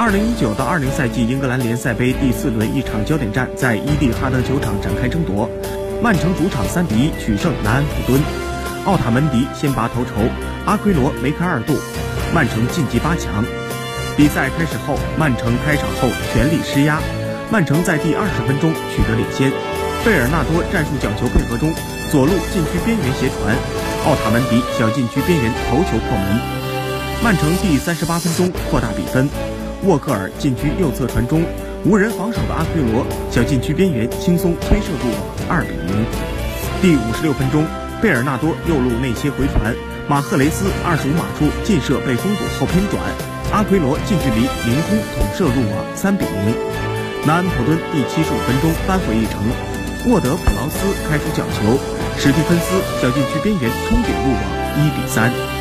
二零一九到二零赛季英格兰联赛杯第四轮一场焦点战在伊蒂哈德球场展开争夺，曼城主场三比一取胜南安普敦，奥塔门迪先拔头筹，阿奎罗梅开二度，曼城晋级八强。比赛开始后，曼城开场后全力施压，曼城在第二十分钟取得领先，贝尔纳多战术角球配合中，左路禁区边缘斜传，奥塔门迪小禁区边缘头球破门，曼城第三十八分钟扩大比分，沃克尔禁区右侧传中，无人防守的阿奎罗小禁区边缘轻松推射入网，二比零。第五十六分钟，贝尔纳多右路内切回传，马赫雷斯二十五码处劲射被封堵后偏转，阿奎罗近距离凌空捅射入网，三比零。南安普敦第七十五分钟扳回一城，沃德普劳斯开出角球，史蒂芬斯小禁区边缘冲顶入网，一比三。